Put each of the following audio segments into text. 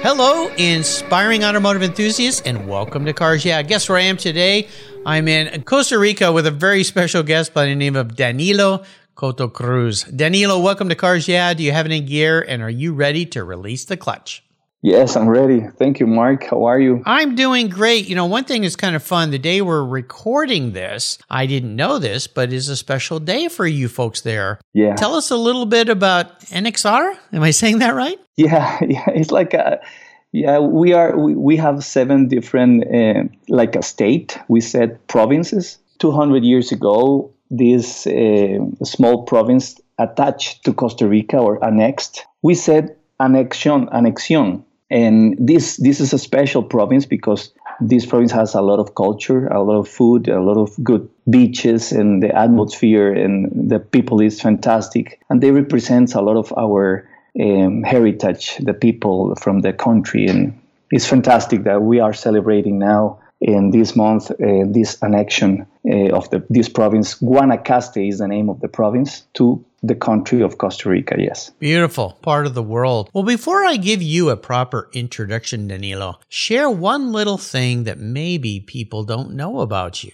Hello, inspiring automotive enthusiasts, and welcome to Cars Yeah. Guess where I am today? I'm in Costa Rica with a very special guest by the name of Danilo Coto Cruz. Danilo, welcome to Cars Yeah. Do you have any gear, and are you ready to release the clutch? Yes, I'm ready. Thank you, Mark. How are you? I'm doing great. You know, one thing is kind of fun. The day we're recording this, I didn't know this, but is a special day for you folks there. Yeah. Tell us a little bit about NXR. Am I saying that right? Yeah, yeah. It's like a, yeah, we are. We, we have seven different, uh, like a state. We said provinces. Two hundred years ago, this uh, small province attached to Costa Rica or annexed. We said annexion, annexion and this this is a special province because this province has a lot of culture, a lot of food, a lot of good beaches, and the atmosphere and the people is fantastic. And they represent a lot of our um, heritage, the people from the country, and it's fantastic that we are celebrating now in this month uh, this annexion uh, of the this province. Guanacaste is the name of the province to the country of Costa Rica, yes. Beautiful part of the world. Well, before I give you a proper introduction, Danilo, share one little thing that maybe people don't know about you.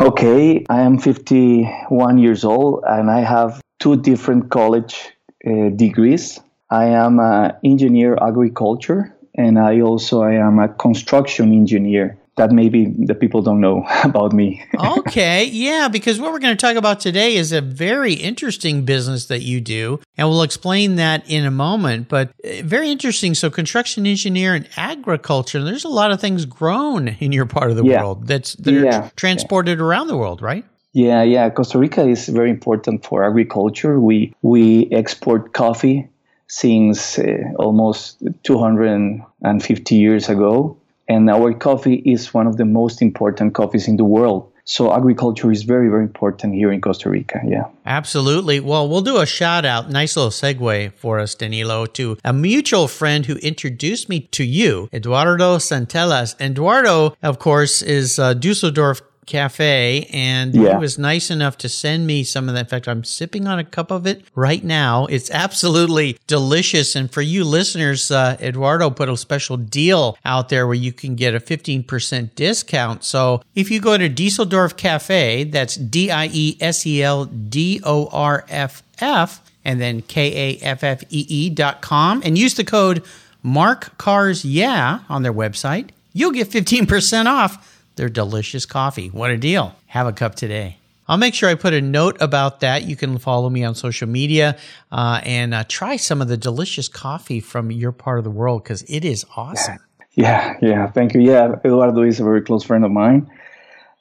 Okay, I am 51 years old and I have two different college uh, degrees. I am an engineer agriculture and I also I am a construction engineer that maybe the people don't know about me. okay, yeah, because what we're going to talk about today is a very interesting business that you do, and we'll explain that in a moment. But uh, very interesting. So, construction engineer and agriculture. There's a lot of things grown in your part of the Yeah. world that's that are Yeah, transported around the world, right? Yeah, yeah. Costa Rica is very important for agriculture. We we export coffee since uh, almost 250 years ago, and our coffee is one of the most important coffees in the world. So agriculture is very very important here in Costa Rica. Yeah. Absolutely. Well, we'll do a shout out, nice little segue for us, Danilo, to a mutual friend who introduced me to you, Eduardo Santelas. Eduardo, of course, is uh, Dieseldorff Cafe, and he Yeah. was nice enough to send me some of that. In fact, I'm sipping on a cup of it right now. It's absolutely delicious. And for you listeners, uh, Eduardo put a special deal out there where you can get a 15% discount. So if you go to Dieseldorff Cafe, that's D I E S E L D O R F F, and then K A F F E E dot com, and use the code Mark Cars Yeah on their website, you'll get 15% off their delicious coffee. What a deal. Have a cup today. I'll make sure I put a note about that. You can follow me on social media uh, and uh, try some of the delicious coffee from your part of the world because it is awesome. Yeah, yeah. Thank you. Yeah, Eduardo is a very close friend of mine.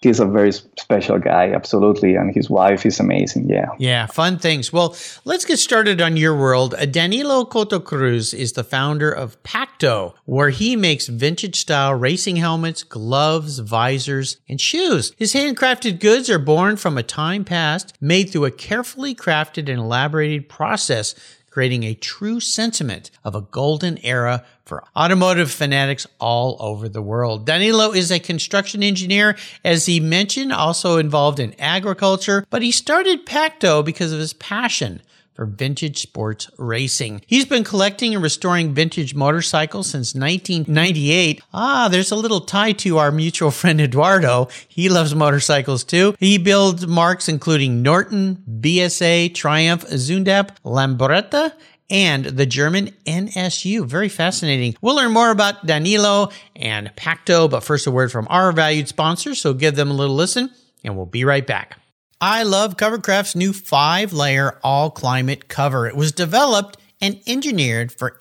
He's a very special guy, absolutely, and his wife is amazing. Yeah. Yeah, fun things. Well, let's get started on your world. Uh, Danilo Coto Cruz is the founder of Pacto, where he makes vintage style racing helmets, gloves, visors, and shoes. His handcrafted goods are born from a time past, made through a carefully crafted and elaborated process creating a true sentiment of a golden era for automotive fanatics all over the world. Danilo is a construction engineer, as he mentioned, also involved in agriculture, but he started Pacto because of his passion for vintage sports racing. He's been collecting and restoring vintage motorcycles since 1998. Ah, there's a little tie to our mutual friend Eduardo. He loves motorcycles too. He builds marques including Norton, BSA, Triumph, Zundapp, Lambretta, and the German NSU. Very fascinating. We'll learn more about Danilo and Pacto, but first a word from our valued sponsor, so give them a little listen, and we'll be right back. I love Covercraft's new five layer all climate cover. It was developed and engineered for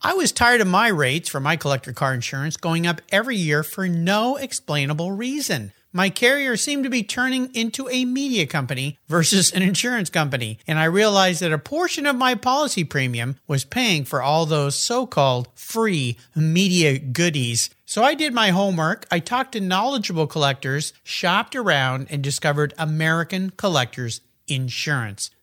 I was tired of my rates for my collector car insurance going up every year for no explainable reason. My carrier seemed to be turning into a media company versus an insurance company, and I realized that a portion of my policy premium was paying for all those so called free media goodies. So I did my homework. I talked to knowledgeable collectors, shopped around, and discovered American Collectors Insurance.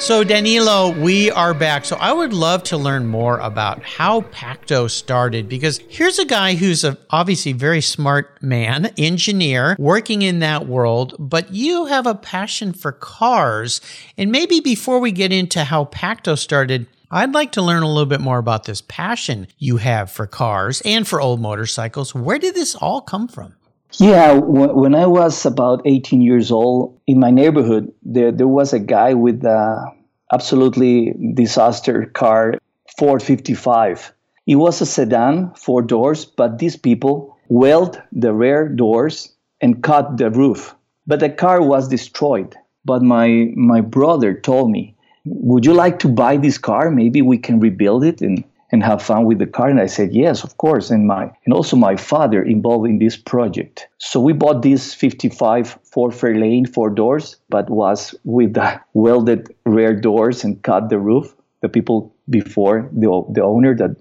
So, Danilo, we are back. So, I would love to learn more about how Pacto started because here's a guy who's a obviously very smart man, engineer, working in that world, but you have a passion for cars. And maybe before we get into how Pacto started, I'd like to learn a little bit more about this passion you have for cars and for old motorcycles. Where did this all come from? Yeah, when I was about 18 years old, in my neighborhood, there, there was a guy with a absolutely disaster car, Ford 55. It was a sedan, four doors, but these people weld the rear doors and cut the roof. But the car was destroyed. But my, my brother told me, Would you like to buy this car? Maybe we can rebuild it. And and have fun with the car. And i said yes of course. And my and also my father involved in this project. So we bought this 55 ford fairlane four doors but was with the welded rear doors and cut the roof. The people before the, the owner that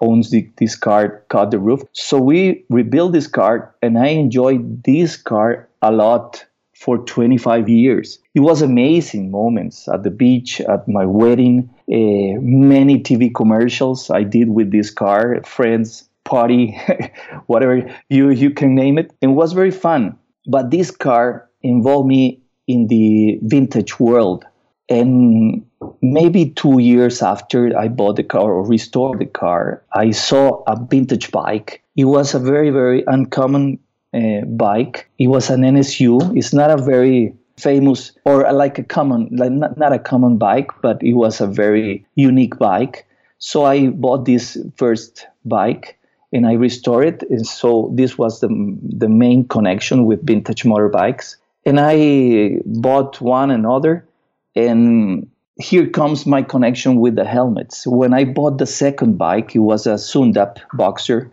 owns the, this car cut the roof. So we rebuilt this car and i enjoyed this car a lot for 25 years. It was amazing moments at the beach, at my wedding, uh, many TV commercials I did with this car, friends, party, whatever you, you can name it. It was very fun. But this car involved me in the vintage world. And maybe two years after I bought the car or restored the car, I saw a vintage bike. It was a very, very uncommon uh, bike. It was an NSU. It's not a very famous or like a common, like not, not a common bike, but it was a very unique bike. So I bought this first bike and I restored it. And so this was the, the main connection with vintage motorbikes. And I bought one another. And here comes my connection with the helmets. When I bought the second bike, it was a Zundapp Boxer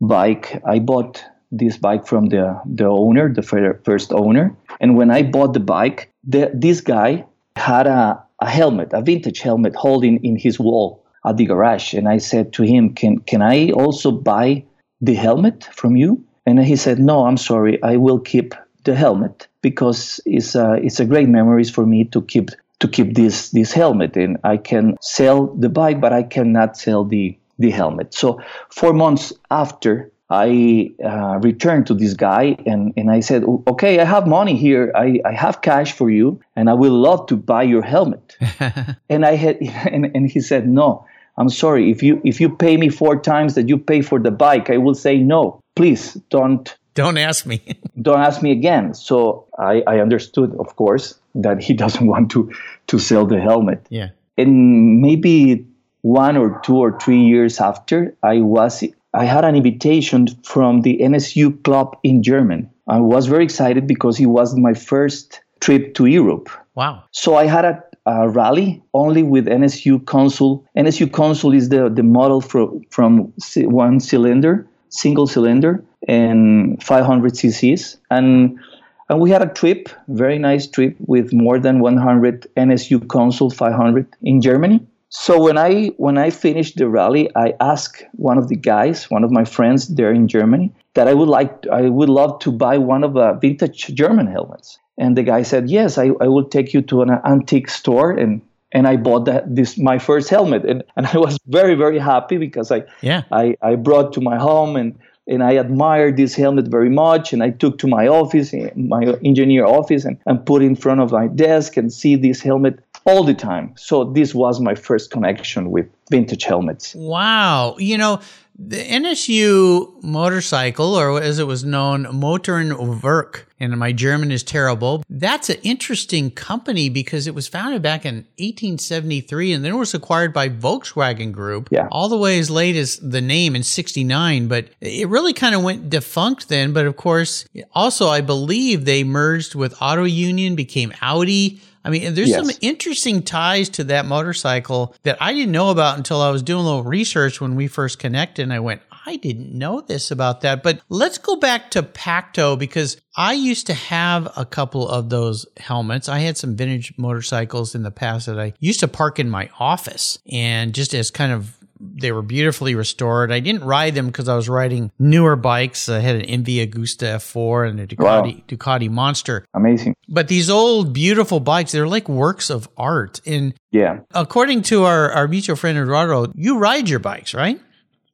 bike. I bought this bike from the, the owner, the first owner. And when I bought the bike, the, this guy had a, a helmet, a vintage helmet holding in his wall at the garage. And I said to him, can, can I also buy the helmet from you? And he said, No, I'm sorry, I will keep the helmet. because it's a, it's a great memories for me to keep to keep this this helmet and I can sell the bike but I cannot sell the the helmet. So 4 months after I uh, returned to this guy and, and I said, okay, I have money here. I, I have cash for you and I will love to buy your helmet. and I had, and, and he said, no, I'm sorry. If you, if you pay me four times that you pay for the bike, I will say, no, please don't. Don't ask me. don't ask me again. So I, I understood, of course, that he doesn't want to, to sell the helmet. Yeah. And maybe one or two or three years after, I was I had an invitation from the NSU club in Germany. I was very excited because it was my first trip to Europe. Wow. So I had a, a rally only with NSU Konsul. NSU Konsul is the, the model from, from one cylinder, single cylinder, and 500 cc's. And, and we had a trip, very nice trip, with more than 100 NSU Konsul 500 in Germany. So when I when I finished the rally, I asked one of the guys, one of my friends there in Germany, that I would like I would love to buy one of the vintage German helmets. And the guy said, "Yes, I, I will take you to an antique store. And and I bought that this my first helmet. And, and I was very very happy because I yeah. I, I brought to my home and and I admired this helmet very much. And I took to my office my engineer office and, and put in front of my desk and see this helmet all the time. So this was my first connection with vintage helmets. Wow. You know, the NSU motorcycle, or as it was known, Motoren Werk, and my German is terrible. That's an interesting company because it was founded back in 1873 and then it was acquired by Volkswagen Group. Yeah. All the way as late as the name in 69, but it really kind of went defunct then. But of course, also I believe they merged with Auto Union, became Audi. I mean, there's yes. some interesting ties to that motorcycle that I didn't know about until I was doing a little research when we first connected. And I went, I didn't know this about that. But let's go back to Pacto because I used to have a couple of those helmets. I had some vintage motorcycles in the past that I used to park in my office and just as kind of they were beautifully restored. I didn't ride them because I was riding newer bikes. I had an MV Agusta F4 and a Ducati wow. Ducati Monster. Amazing. But these old beautiful bikes, they're like works of art. And yeah, according to our, our mutual friend Eduardo, you ride your bikes, right?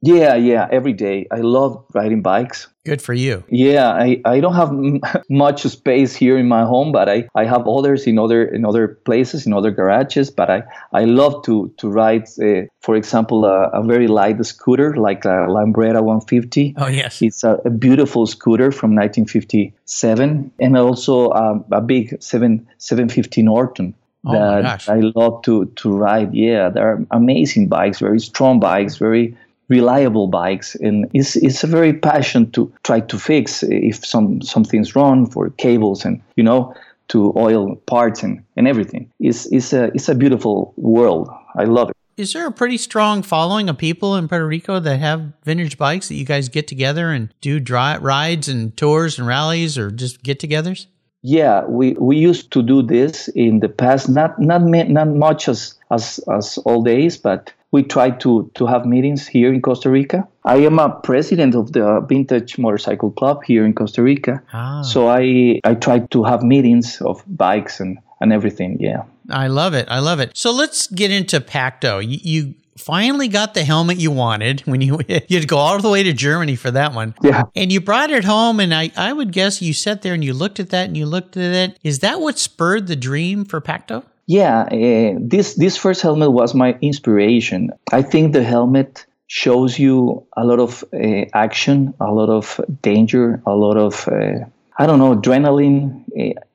Yeah, yeah, every day. I love riding bikes. Good for you. Yeah, I, I don't have m- much space here in my home, but I, I have others in other in other places, in other garages. But I, I love to to ride, uh, for example, a, a, very light scooter like a Lambretta 150. Oh yes, it's a, a beautiful scooter from 1957, and also um, a big 7 750 Norton oh that I love to to ride. Yeah, they're amazing bikes, very strong bikes, very reliable bikes and it's, it's a very passion to try to fix if some something's wrong for cables and you know to oil parts and, and everything. It's, it's a it's a beautiful world. I love it. Is there a pretty strong following of people in Puerto Rico that have vintage bikes that you guys get together and do dry, rides and tours and rallies or just get-togethers? Yeah, we, we used to do this in the past, not not not much as as as all days, but we try to, to have meetings here in Costa Rica. I am a president of the Vintage Motorcycle Club here in Costa Rica. Ah. So I, I try to have meetings of bikes and, and everything. Yeah. I love it. I love it. So let's get into Pacto. You, you finally got the helmet you wanted when you you had to go all the way to Germany for that one. Yeah. And you brought it home and I, I would guess you sat there and you looked at that and you looked at it. Is that what spurred the dream for Pacto? Yeah, uh, this this first helmet was my inspiration. I think the helmet shows you a lot of uh, action, a lot of danger, a lot of uh, I don't know adrenaline.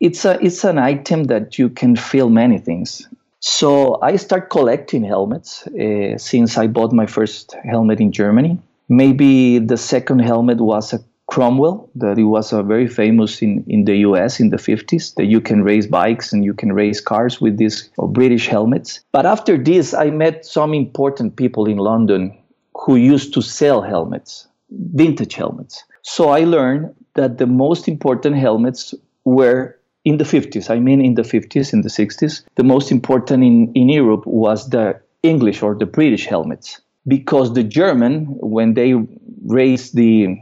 It's a it's an item that you can feel many things. So I start collecting helmets since I bought my first helmet in Germany. Maybe the second helmet was a Cromwell, that it was uh, very famous in, in the US in the 50s, that you can race bikes and you can race cars with these uh, British helmets. But after this, I met some important people in London who used to sell helmets, vintage helmets. So I learned that the most important helmets were in the 50s. I mean, in the 50s, in the 60s, the most important in, in Europe was the English or the British helmets. Because the German, when they raised the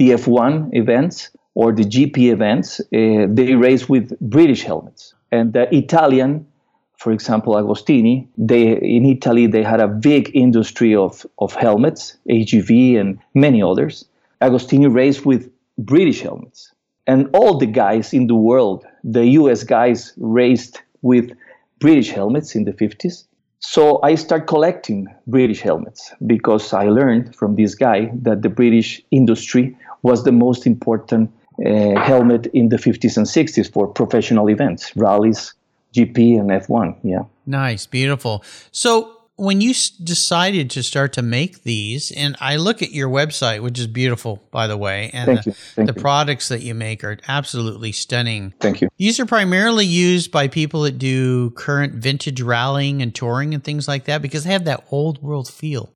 the F1 events, or the GP events, uh, they race with British helmets. And the Italian, for example, Agostini, they in Italy they had a big industry of, of helmets, AGV and many others. Agostini raced with British helmets. And all the guys in the world, the US guys raced with British helmets in the 50s. So I start collecting British helmets because I learned from this guy that the British industry was the most important uh, helmet in the 50s and 60s for professional events, rallies, GP, and F1. Yeah. Nice, beautiful. So when you decided to start to make these, and I look at your website, which is beautiful, by the way, and Thank the. Thank the products that you make are absolutely stunning. Thank you. These are primarily used by people that do current vintage rallying and touring and things like that because they have that old world feel.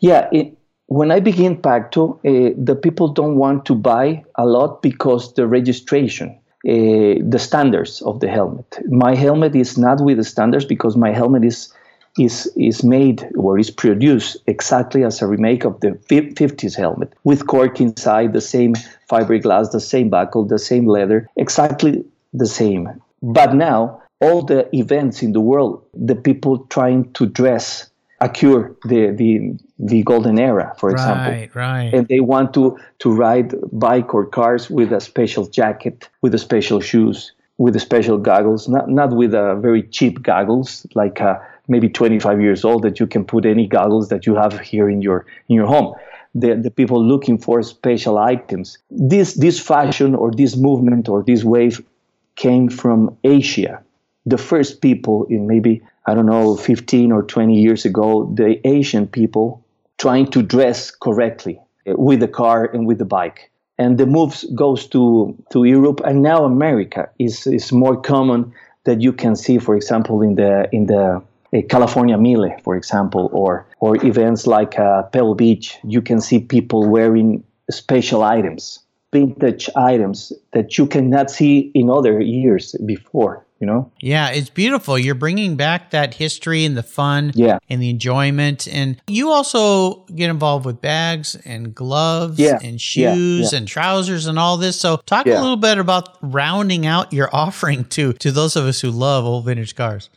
Yeah. It, when I begin Pacto, uh, the people don't want to buy a lot because the registration, uh, the standards of the helmet. My helmet is not with the standards because my helmet is is is made or is produced exactly as a remake of the 50s helmet with cork inside the same fiberglass the same buckle the same leather exactly the same but now all the events in the world the people trying to dress occur the the the golden era for example Right, right. and they want to to ride bike or cars with a special jacket with a special shoes with a special goggles not not with a very cheap goggles like a maybe 25 years old that you can put any goggles that you have here in your in your home. The, the people looking for special items. This this fashion or this movement or this wave came from asia. The first people in maybe i don't know 15 or 20 years ago the asian people trying to dress correctly eh, with the car and with the bike. And the moves goes to to europe and now america is is more common that you can see for example in the in the California Mille, for example, or or events like uh, Pebble Beach, you can see people wearing special items, vintage items that you cannot see in other years before. You know? Yeah, it's beautiful. You're bringing back that history and the fun Yeah. and the enjoyment. And you also get involved with bags and gloves Yeah, and shoes yeah. and trousers and all this. So talk a little bit about rounding out your offering to to those of us who love old vintage cars.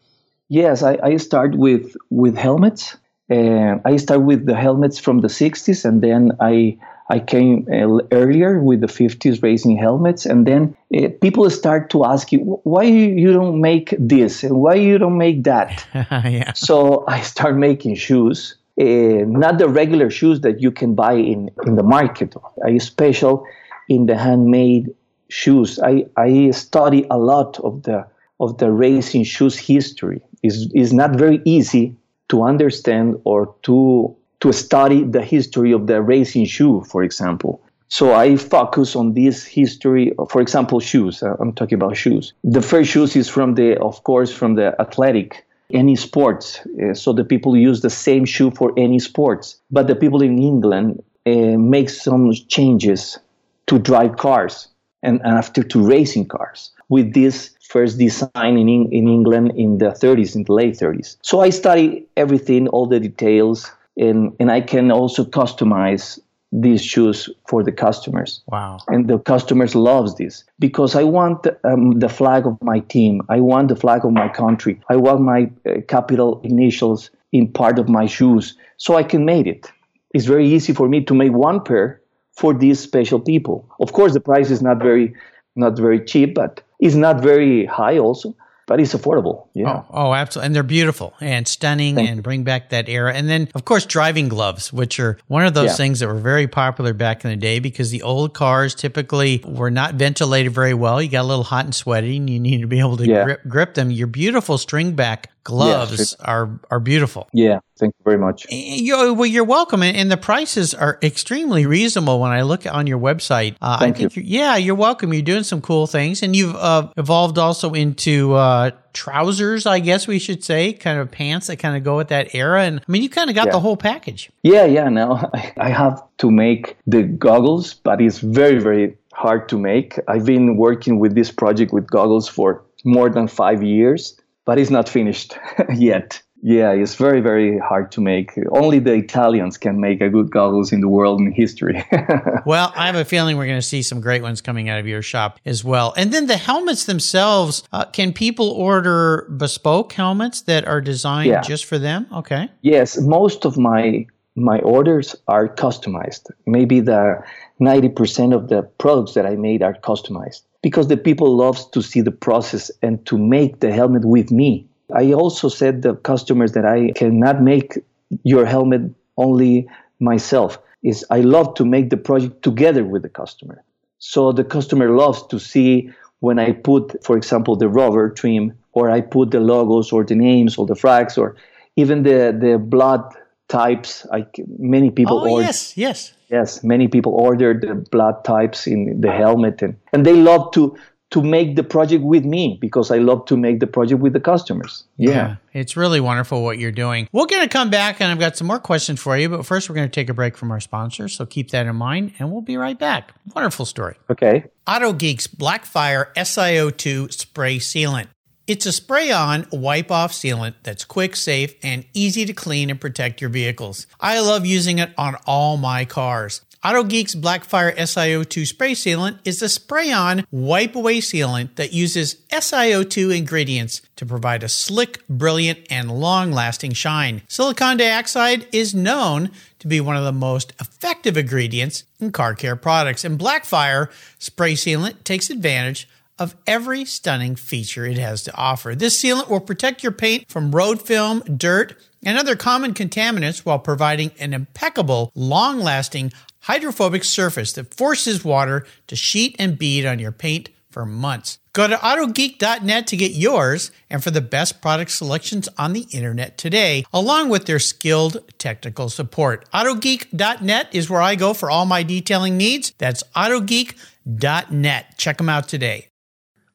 Yes, I, I start with with helmets. Uh, I start with the helmets from the 60s, and then I I came uh, earlier with the 50s racing helmets, and then uh, people start to ask you why you don't make this and why you don't make that. yeah. so I start making shoes, uh, not the regular shoes that you can buy in in the market. I special in the handmade shoes. I I study a lot of the of the racing shoes history. Is is not very easy to understand or to to study the history of the racing shoe, for example. So I focus on this history. For example, shoes. Uh, I'm talking about shoes. The first shoes is from the, of course, from the athletic, any sports. Uh, so the people use the same shoe for any sports. But the people in England uh, make some changes to drive cars and, and after to racing cars with this first design in, in England in the 30s, in the late 30s. So I study everything, all the details, and, and I can also customize these shoes for the customers. Wow. And the customers loves this because I want um, the flag of my team. I want the flag of my country. I want my uh, capital initials in part of my shoes so I can make it. It's very easy for me to make one pair for these special people. Of course, the price is not very not very cheap, but it's not very high also, but it's affordable. Yeah. Oh, oh, absolutely. And they're beautiful and stunning Thank and bring back that era. And then, of course, driving gloves, which are one of those Yeah. things that were very popular back in the day because the old cars typically were not ventilated very well. You got a little hot and sweaty and you need to be able to Yeah. grip, grip them. Your beautiful stringback gloves are, are beautiful. Yeah. Thank you very much. You're, well, you're welcome, and, and the prices are extremely reasonable. When I look on your website, uh, Thank I think You're, yeah, you're welcome. You're doing some cool things, and you've uh, evolved also into uh, trousers, I guess we should say, kind of pants that kind of go with that era. And I mean, you kind of got Yeah. the whole package. Yeah, yeah. Now I, I have to make the goggles, but it's very, very hard to make. I've been working with this project with goggles for more than five years, but it's not finished yet. Yeah, it's very, very hard to make. Only the Italians can make a good goggles in the world in history. well, I have a feeling we're going to see some great ones coming out of your shop as well. And then the helmets themselves, uh, can people order bespoke helmets that are designed yeah. just for them? Okay. Yes, most of my my orders are customized. Maybe the 90% of the products that I made are customized because the people loves to see the process and to make the helmet with me I also said the customers that I cannot make your helmet only myself. Is I love to make the project together with the customer. So the customer loves to see when I put, for example, the rubber trim, or I put the logos or the names or the flags, or even the the blood types. Like many people oh. Yes, yes. Yes, many people order the blood types in the helmet, and, and they love to to make the project with me because I love to make the project with the customers. Yeah. yeah. It's really wonderful what you're doing. We're going to come back and I've got some more questions for you, but first we're going to take a break from our sponsor. So keep that in mind and we'll be right back. Wonderful story. Okay. AutoGeek's Blackfire SiO2 spray sealant. It's a spray on wipe off sealant that's quick, safe, and easy to clean and protect your vehicles. I love using it on all my cars. AutoGeek's Blackfire SiO2 spray sealant is a spray on wipe away sealant that uses SiO2 ingredients to provide a slick, brilliant, and long lasting shine. Silicon dioxide is known to be one of the most effective ingredients in car care products, and Blackfire spray sealant takes advantage of every stunning feature it has to offer. This sealant will protect your paint from road film, dirt, and other common contaminants while providing an impeccable, long lasting, hydrophobic surface that forces water to sheet and bead on your paint for months. Go to AutoGeek.net to get yours and for the best product selections on the internet today, along with their skilled technical support. AutoGeek.net is where I go for all my detailing needs. That's AutoGeek.net. Check them out today.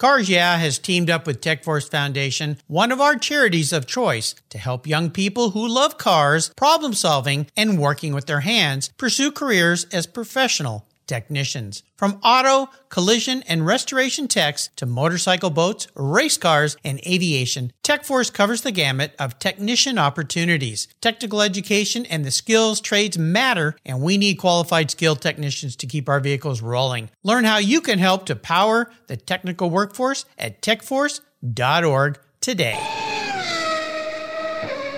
Cars Yeah has teamed up with TechForce Foundation, one of our charities of choice, to help young people who love cars, problem solving, and working with their hands pursue careers as professional technicians. From auto, collision, and restoration techs to motorcycle boats, race cars, and aviation, TechForce covers the gamut of technician opportunities. Technical education and the skills trades matter, and we need qualified skilled technicians to keep our vehicles rolling. Learn how you can help to power the technical workforce at techforce.org today.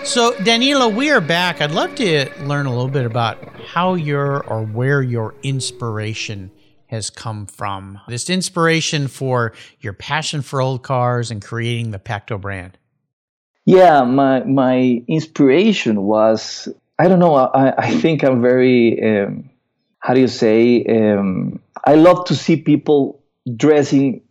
So, Danilo, we are back. I'd love to learn a little bit about how your or where your inspiration has come from. This inspiration for your passion for old cars and creating the Pacto brand. Yeah, my my inspiration was I don't know. I, I think I'm very um, how do you say? Um, I love to see people dressing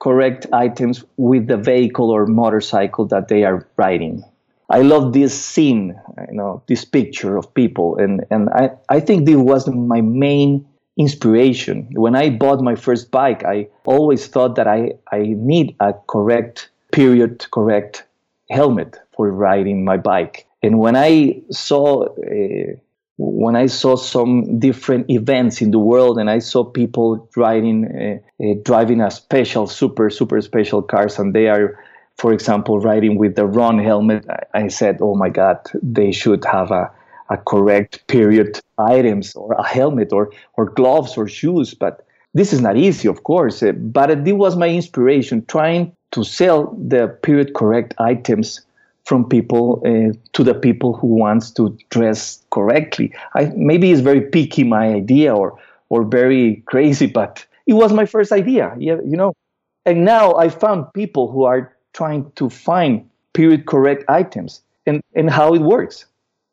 correct items with the vehicle or motorcycle that they are riding. I love this scene, you know, this picture of people, and and I I think this was my main inspiration. When I bought my first bike, I always thought that I I need a correct period, correct helmet for riding my bike. And when I saw uh, when I saw some different events in the world, and I saw people riding uh, uh, driving a special, super super special cars, and they are for example, riding with the wrong helmet, I said, oh my God, they should have a, a correct period items or a helmet or, or gloves or shoes. But this is not easy, of course. Uh, but it was my inspiration trying to sell the period correct items from people uh, to the people who wants to dress correctly. I maybe it's very picky my idea or or very crazy, but it was my first idea. You know. And now I found people who are trying to find period correct items and and how it works.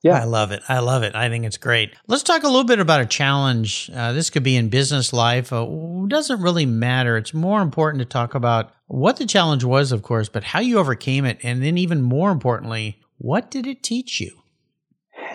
Yeah. I love it. I love it. I think it's great. Let's talk a little bit about a challenge. Uh, this could be in business life. Uh, doesn't really matter. It's more important to talk about what the challenge was, of course, but how you overcame it. And then, even more importantly, what did it teach you?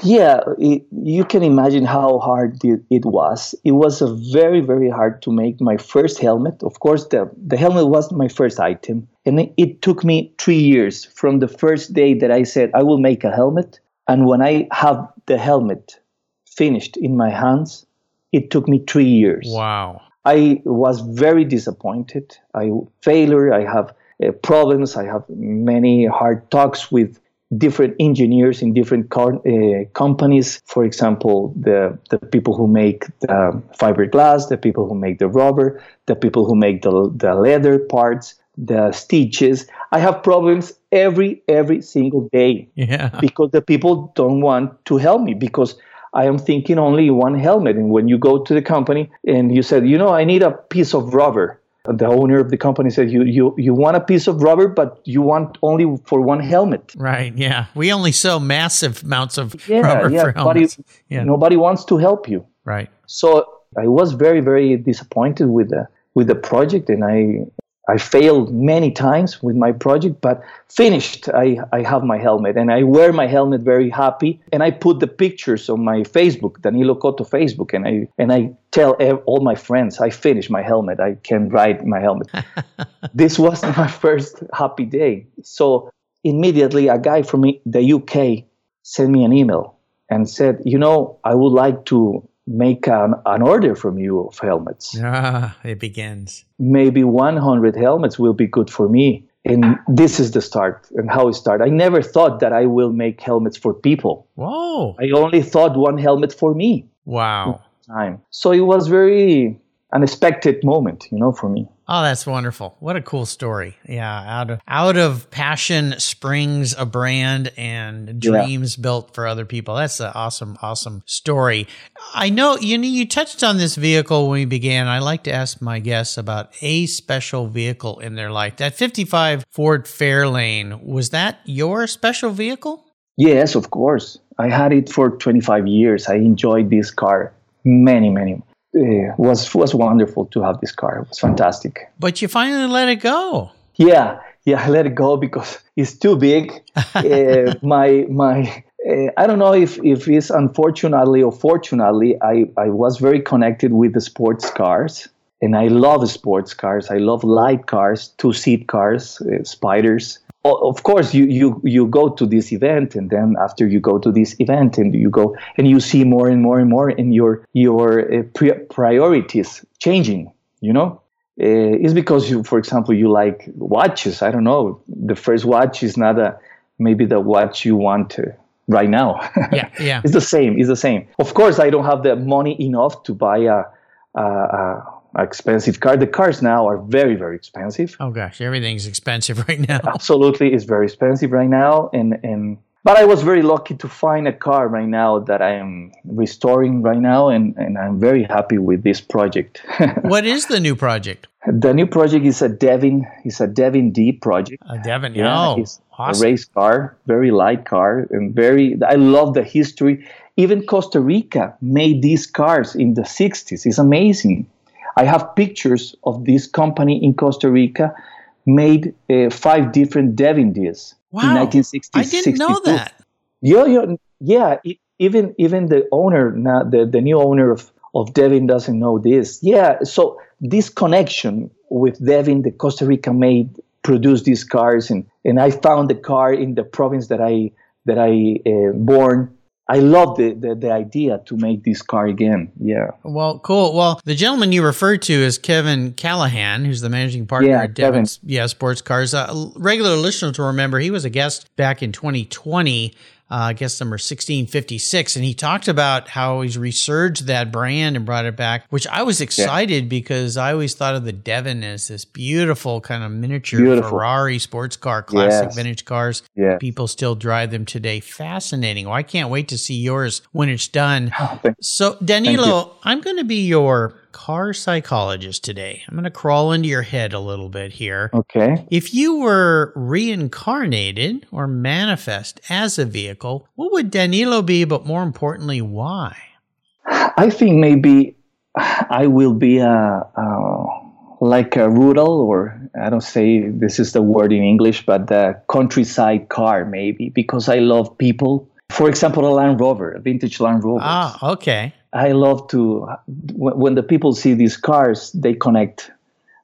Yeah, it, you can imagine how hard it, it was. It was a very, very hard to make my first helmet. Of course, the, the helmet was my first item. And it, it took me three years from the first day that I said, I will make a helmet and when I have the helmet finished in my hands, it took me three years. Wow. I was very disappointed. I failure. I have uh, problems. I have many hard talks with different engineers in different car, uh, companies. For example, the the people who make the fiberglass, the people who make the rubber, the people who make the the leather parts, the stitches. I have problems every every single day yeah. because the people don't want to help me because I am thinking only one helmet. And when you go to the company and you said, you know, I need a piece of rubber, the owner of the company said, you you you want a piece of rubber, but you want only for one helmet. Right. Yeah. We only sell massive amounts of yeah, rubber yeah, for helmets. Nobody, yeah. Nobody wants to help you. Right. So I was very very disappointed with the with the project, and I I failed many times with my project, but finished. I, I have my helmet and I wear my helmet very happy. And I put the pictures on my Facebook, Danilo Coto Facebook, and I and I tell all my friends I finished my helmet. I can ride my helmet. this was my first happy day. So immediately, a guy from the UK sent me an email and said, "You know, I would like to make an, an order from you of helmets. Ah, it begins. Maybe 100 helmets will be good for me. And this is the start and how it started. I never thought that I will make helmets for people. Whoa. I only thought one helmet for me. Wow. Time. So it was very unexpected moment, you know, for me. Oh, that's wonderful. What a cool story. Yeah. Out of, out of passion springs a brand and dreams yeah. built for other people. That's an awesome, awesome story. I know you know, you touched on this vehicle when we began. I like to ask my guests about a special vehicle in their life. That 55 Ford Fairlane, was that your special vehicle? Yes, of course. I had it for 25 years. I enjoyed this car many, many, uh, was was wonderful to have this car. It was fantastic. But you finally let it go. Yeah, yeah, I let it go because it's too big. uh, my my. Uh, I don't know if, if it's unfortunately or fortunately, I, I was very connected with the sports cars. And I love sports cars. I love light cars, two seat cars, uh, spiders of course you, you you go to this event and then after you go to this event and you go and you see more and more and more and your your uh, priorities changing you know? Uh, it's because you for example you like watches. I don't know. The first watch is not a maybe the watch you want to, right now. Yeah yeah. It's the same it's the same. Of course i don't have the money enough to buy a, a, a expensive car. The cars now are very, very expensive. Oh gosh, everything's expensive right now. Absolutely, it's very expensive right now, and and but I was very lucky to find a car right now that I am restoring right now, and and I'm very happy with this project. what is the new project? The new project is a Devin. It's a Devin D project. A Devin, yeah, oh, it's awesome. a race car, very light car, and very. I love the history. Even Costa Rica made these cars in the 60s. It's amazing. I have pictures of this company in Costa Rica made uh, five different Devin deals wow. in 1960. I didn't 62. know that. Yeah, yeah, yeah. even even the owner, now the, the new owner of, of Devin doesn't know this. Yeah, so this connection with Devin, the Costa Rica made produced these cars, and, and I found the car in the province that I that I uh, born I love the, the, the idea to make this car again. Yeah. Well, cool. Well, the gentleman you referred to is Kevin Callahan, who's the managing partner yeah, at yeah Sports Cars. Uh, regular listeners will remember he was a guest back in 2020. Uh, I guess number 1656. And he talked about how he's resurged that brand and brought it back, which I was excited yeah. because I always thought of the Devin as this beautiful kind of miniature beautiful. Ferrari sports car, classic yes. vintage cars. Yeah. People still drive them today. Fascinating. Well, I can't wait to see yours when it's done. So, Danilo, I'm going to be your car psychologist today. I'm going to crawl into your head a little bit here. Okay. If you were reincarnated or manifest as a vehicle, what would Danilo be, but more importantly, why? I think maybe I will be a, a like a rural or I don't say this is the word in English, but the countryside car maybe because I love people. For example, a Land Rover, a vintage Land Rover. Ah, okay. I love to when the people see these cars, they connect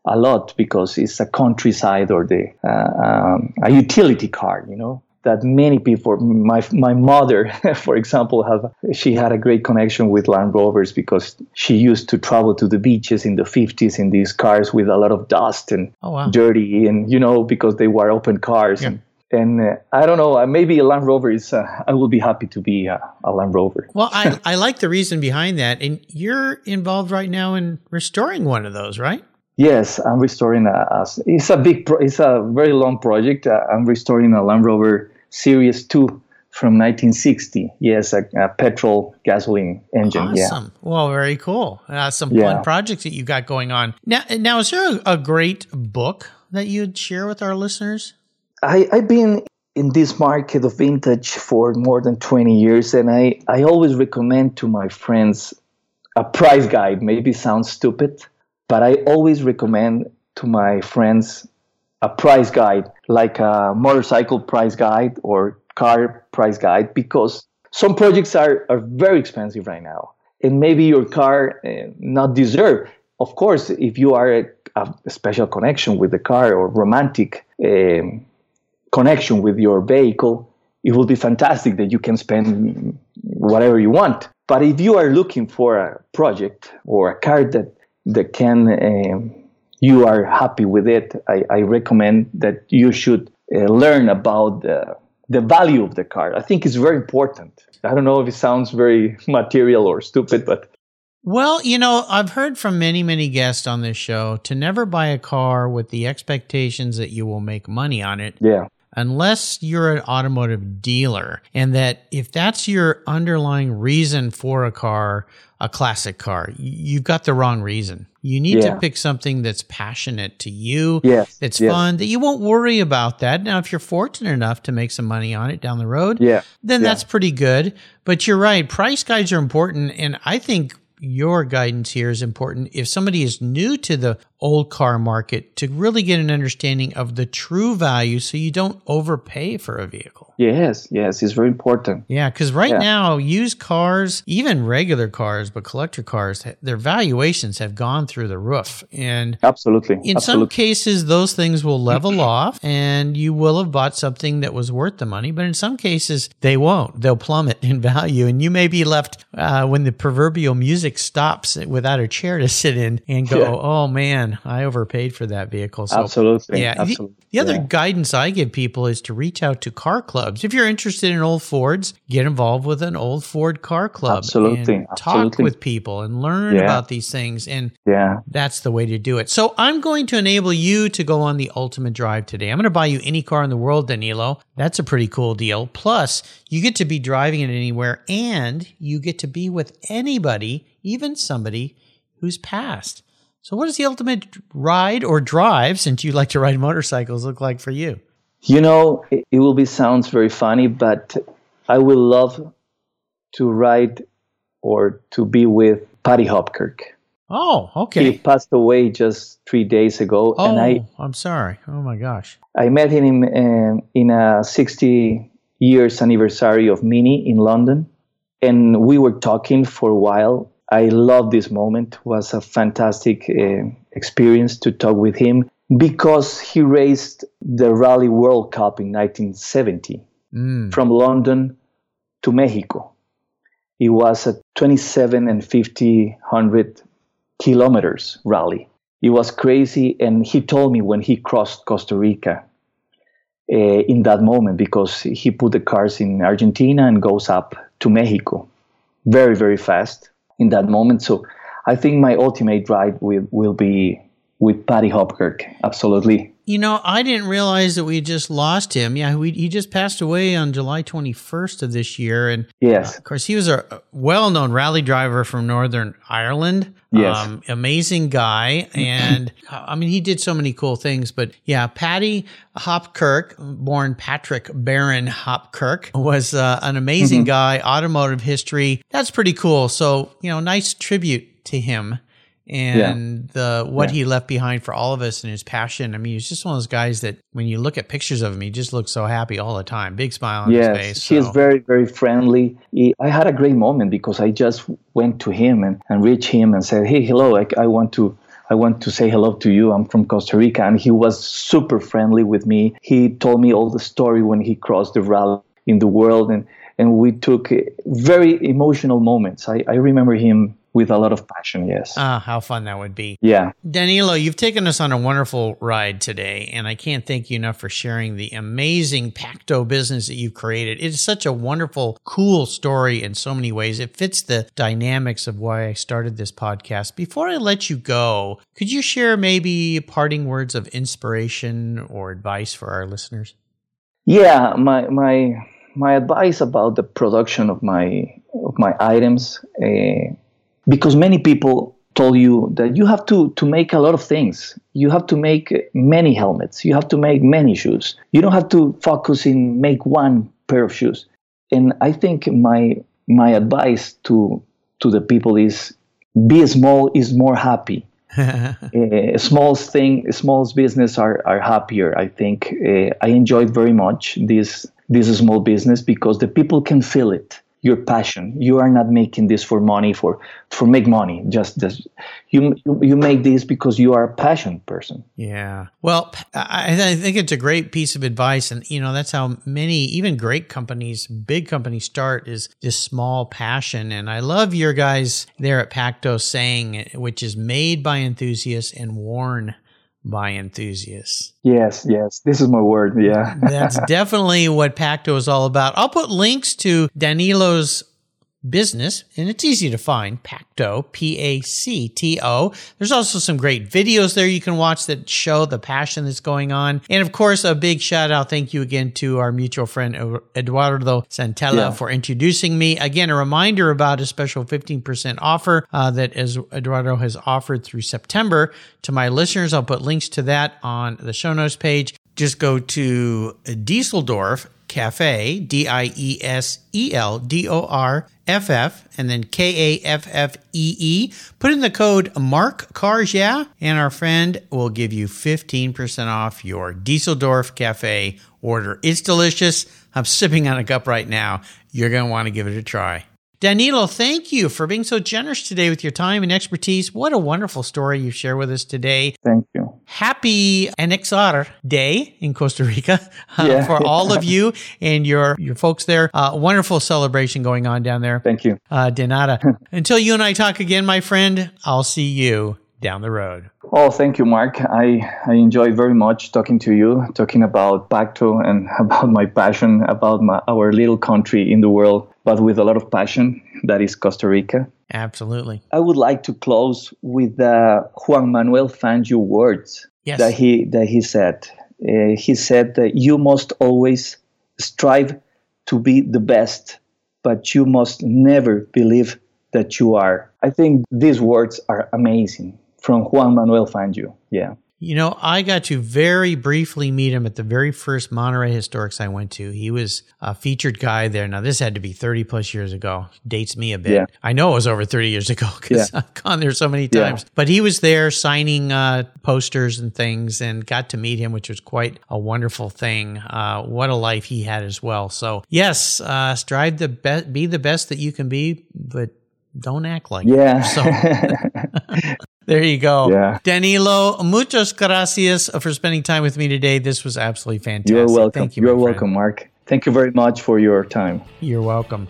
a lot because it's a countryside or the uh, um, a utility car, you know. That many people, my my mother, for example, have she had a great connection with Land Rovers because she used to travel to the beaches in the 50s in these cars with a lot of dust and oh, wow. dirty, and you know because they were open cars. Yeah. And, and uh, I don't know, uh, maybe a Land Rover is. Uh, I will be happy to be a, a Land Rover. Well, I I like the reason behind that, and you're involved right now in restoring one of those, right? Yes, I'm restoring a. a it's a big. Pro, it's a very long project. Uh, I'm restoring a Land Rover Series Two from 1960. Yes, a, a petrol gasoline engine. Awesome. Yeah. Well, very cool. Uh, some yeah. fun projects that you got going on. Now, now is there a, a great book that you'd share with our listeners? I, I've been in this market of vintage for more than 20 years, and I, I always recommend to my friends a price guide. Maybe sounds stupid, but I always recommend to my friends a price guide, like a motorcycle price guide or car price guide, because some projects are, are very expensive right now. And maybe your car uh, not deserve. Of course, if you are a, a special connection with the car or romantic um, connection with your vehicle, it will be fantastic that you can spend whatever you want. But if you are looking for a project or a car that that can um, you are happy with it, I, I recommend that you should uh, learn about the, the value of the car. I think it's very important. I don't know if it sounds very material or stupid, but well, you know, I've heard from many, many guests on this show to never buy a car with the expectations that you will make money on it. Yeah unless you're an automotive dealer. And that if that's your underlying reason for a car, a classic car, you've got the wrong reason. You need yeah. to pick something that's passionate to you, yes, that's yes. fun, that you won't worry about that. Now, if you're fortunate enough to make some money on it down the road, yeah. then yeah. that's pretty good. But you're right, price guides are important. And I think your guidance here is important. If somebody is new to the old car market, to really get an understanding of the true value so you don't overpay for a vehicle. Yes, yes, it's very important. Yeah, because right yeah. now, used cars, even regular cars, but collector cars, their valuations have gone through the roof. And absolutely, in absolutely. some cases, those things will level off and you will have bought something that was worth the money. But in some cases, they won't. They'll plummet in value. And you may be left uh, when the proverbial music stops without a chair to sit in and go, yeah. oh man, I overpaid for that vehicle. So, absolutely. Yeah. Absolutely. The, the other yeah. guidance I give people is to reach out to car clubs clubs. If you're interested in old Fords, get involved with an old Ford car club. Absolutely. talk Absolutely. with people and learn yeah. about these things. And yeah. that's the way to do it. So I'm going to enable you to go on the ultimate drive today. I'm going to buy you any car in the world, Danilo. That's a pretty cool deal. Plus, you get to be driving it anywhere and you get to be with anybody, even somebody who's passed. So, what does the ultimate ride or drive, since you like to ride motorcycles, look like for you? You know, it, it will be sounds very funny, but I will love to ride or to be with Paddy Hopkirk. Oh, okay. He passed away just three days ago, oh, and I. Oh, I'm sorry. Oh my gosh. I met him in, eh, in a 60 years anniversary of Mini in London, and we were talking for a while. I love this moment. It was a fantastic uh, experience to talk with him because he raced the Rally World Cup in 1970 mm. from London to Mexico. It was a 27 and 50 hundred kilometers rally. It was crazy, and he told me when he crossed Costa Rica, uh, in that moment because he put the cars in Argentina and goes up to Mexico very, very fast in that moment. So I think my ultimate ride will, will be with Paddy Hopkirk. Absolutely. You know, I didn't realize that we just lost him. Yeah, we, he just passed away on July 21st of this year. And yes, uh, of course, he was a well known rally driver from Northern Ireland. Yes. Um, amazing guy. And I mean, he did so many cool things. But yeah, Paddy Hopkirk, born Patrick Barron Hopkirk, was uh, an amazing mm-hmm. guy, automotive history. That's pretty cool. So, you know, nice tribute to him and yeah. the what yeah. he left behind for all of us and his passion. I mean, he's just one of those guys that when you look at pictures of him, he just looks so happy all the time, big smile on yes, his face. So. He's very, very friendly. He, I had a great moment because I just went to him and, and reached him and said, "Hey, hello, I, I want to." I want to say hello to you. I'm from Costa Rica. And he was super friendly with me. He told me all the story when he crossed the rally in the world. And, and we took very emotional moments. I, I remember him with a lot of passion, yes. Ah, how fun that would be. Yeah. Danilo, you've taken us on a wonderful ride today, and I can't thank you enough for sharing the amazing Pacto business that you've created. It is such a wonderful, cool story in so many ways. It fits the dynamics of why I started this podcast. Before I let you go, could you share maybe parting words of inspiration or advice for our listeners? Yeah, my my my advice about the production of my of my items uh, because many people told you that you have to to make a lot of things. You have to make many helmets. You have to make many shoes. You don't have to focus in make one pair of shoes. And i think my my advice to to the people is be small is more happy. Uh, small thing small business are, are happier i think. Uh, i enjoyed very much this this small business because the people can feel it your passion. You are not making this for money for for make money. Just this, you you make this because you are a passion person. Yeah. Well, I, I think it's a great piece of advice, and you know that's how many even great companies, big companies, start is this small passion. And I love your guys there at Pacto saying, which is made by enthusiasts and worn by enthusiasts. Yes, yes. This is my word. Yeah. That's definitely what Pacto is all about. I'll put links to Danilo's business, and it's easy to find Pacto, P A C T O. There's also some great videos there you can watch that show the passion that's going on. And of course, a big shout out, thank you again to our mutual friend Eduardo Santella yeah. for introducing me. Again, a reminder about a special 15% offer uh, that as Eduardo has offered through September to my listeners. I'll put links to that on the show notes page just go to Dieseldorff Kaffee, D I E S E L D O R F F, and then K A F F E E. Put in the code Mark Cars Yeah, and our friend will give you 15% off your Dieseldorff Kaffee order. It's delicious. I'm sipping on a cup right now. You're going to want to give it a try. Danilo, thank you for being so generous today with your time and expertise. What a wonderful story you share with us today. Thank you. Happy Anexar Day in Costa Rica uh, yeah. for all of you and your your folks there. Uh, wonderful celebration going on down there. Thank you. Uh, Denada. Until you and I talk again, my friend, I'll see you down the road. Oh, thank you, Mark. I, I enjoy very much talking to you, talking about Pacto and about my passion, about my, our little country in the world, but with a lot of passion. That is Costa Rica. Absolutely. I would like to close with the Juan Manuel Fangio words yes. that he that he said. Uh, he said that you must always strive to be the best, but you must never believe that you are. I think these words are amazing from Juan Manuel Fangio. Yeah. You know, I got to very briefly meet him at the very first Monterey Historics I went to. He was a featured guy there. Now, this had to be 30 plus years ago. Dates me a bit. Yeah. I know it was over 30 years ago because yeah. I've gone there so many times. Yeah. But he was there signing uh, posters and things and got to meet him, which was quite a wonderful thing. Uh, what a life he had as well. So, yes, uh, strive to be-, be the best that you can be, but don't act like yeah. So there you go. Yeah. Danilo, muchas gracias uh, for spending time with me today. This was absolutely fantastic. You're welcome. Thank you. You're welcome, Mark. Thank you very much for your time. You're welcome.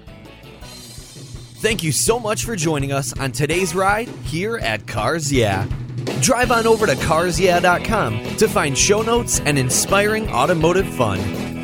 Thank you so much for joining us on today's ride here at Cars Yeah. Drive on over to carsyeah.com to find show notes and inspiring automotive fun.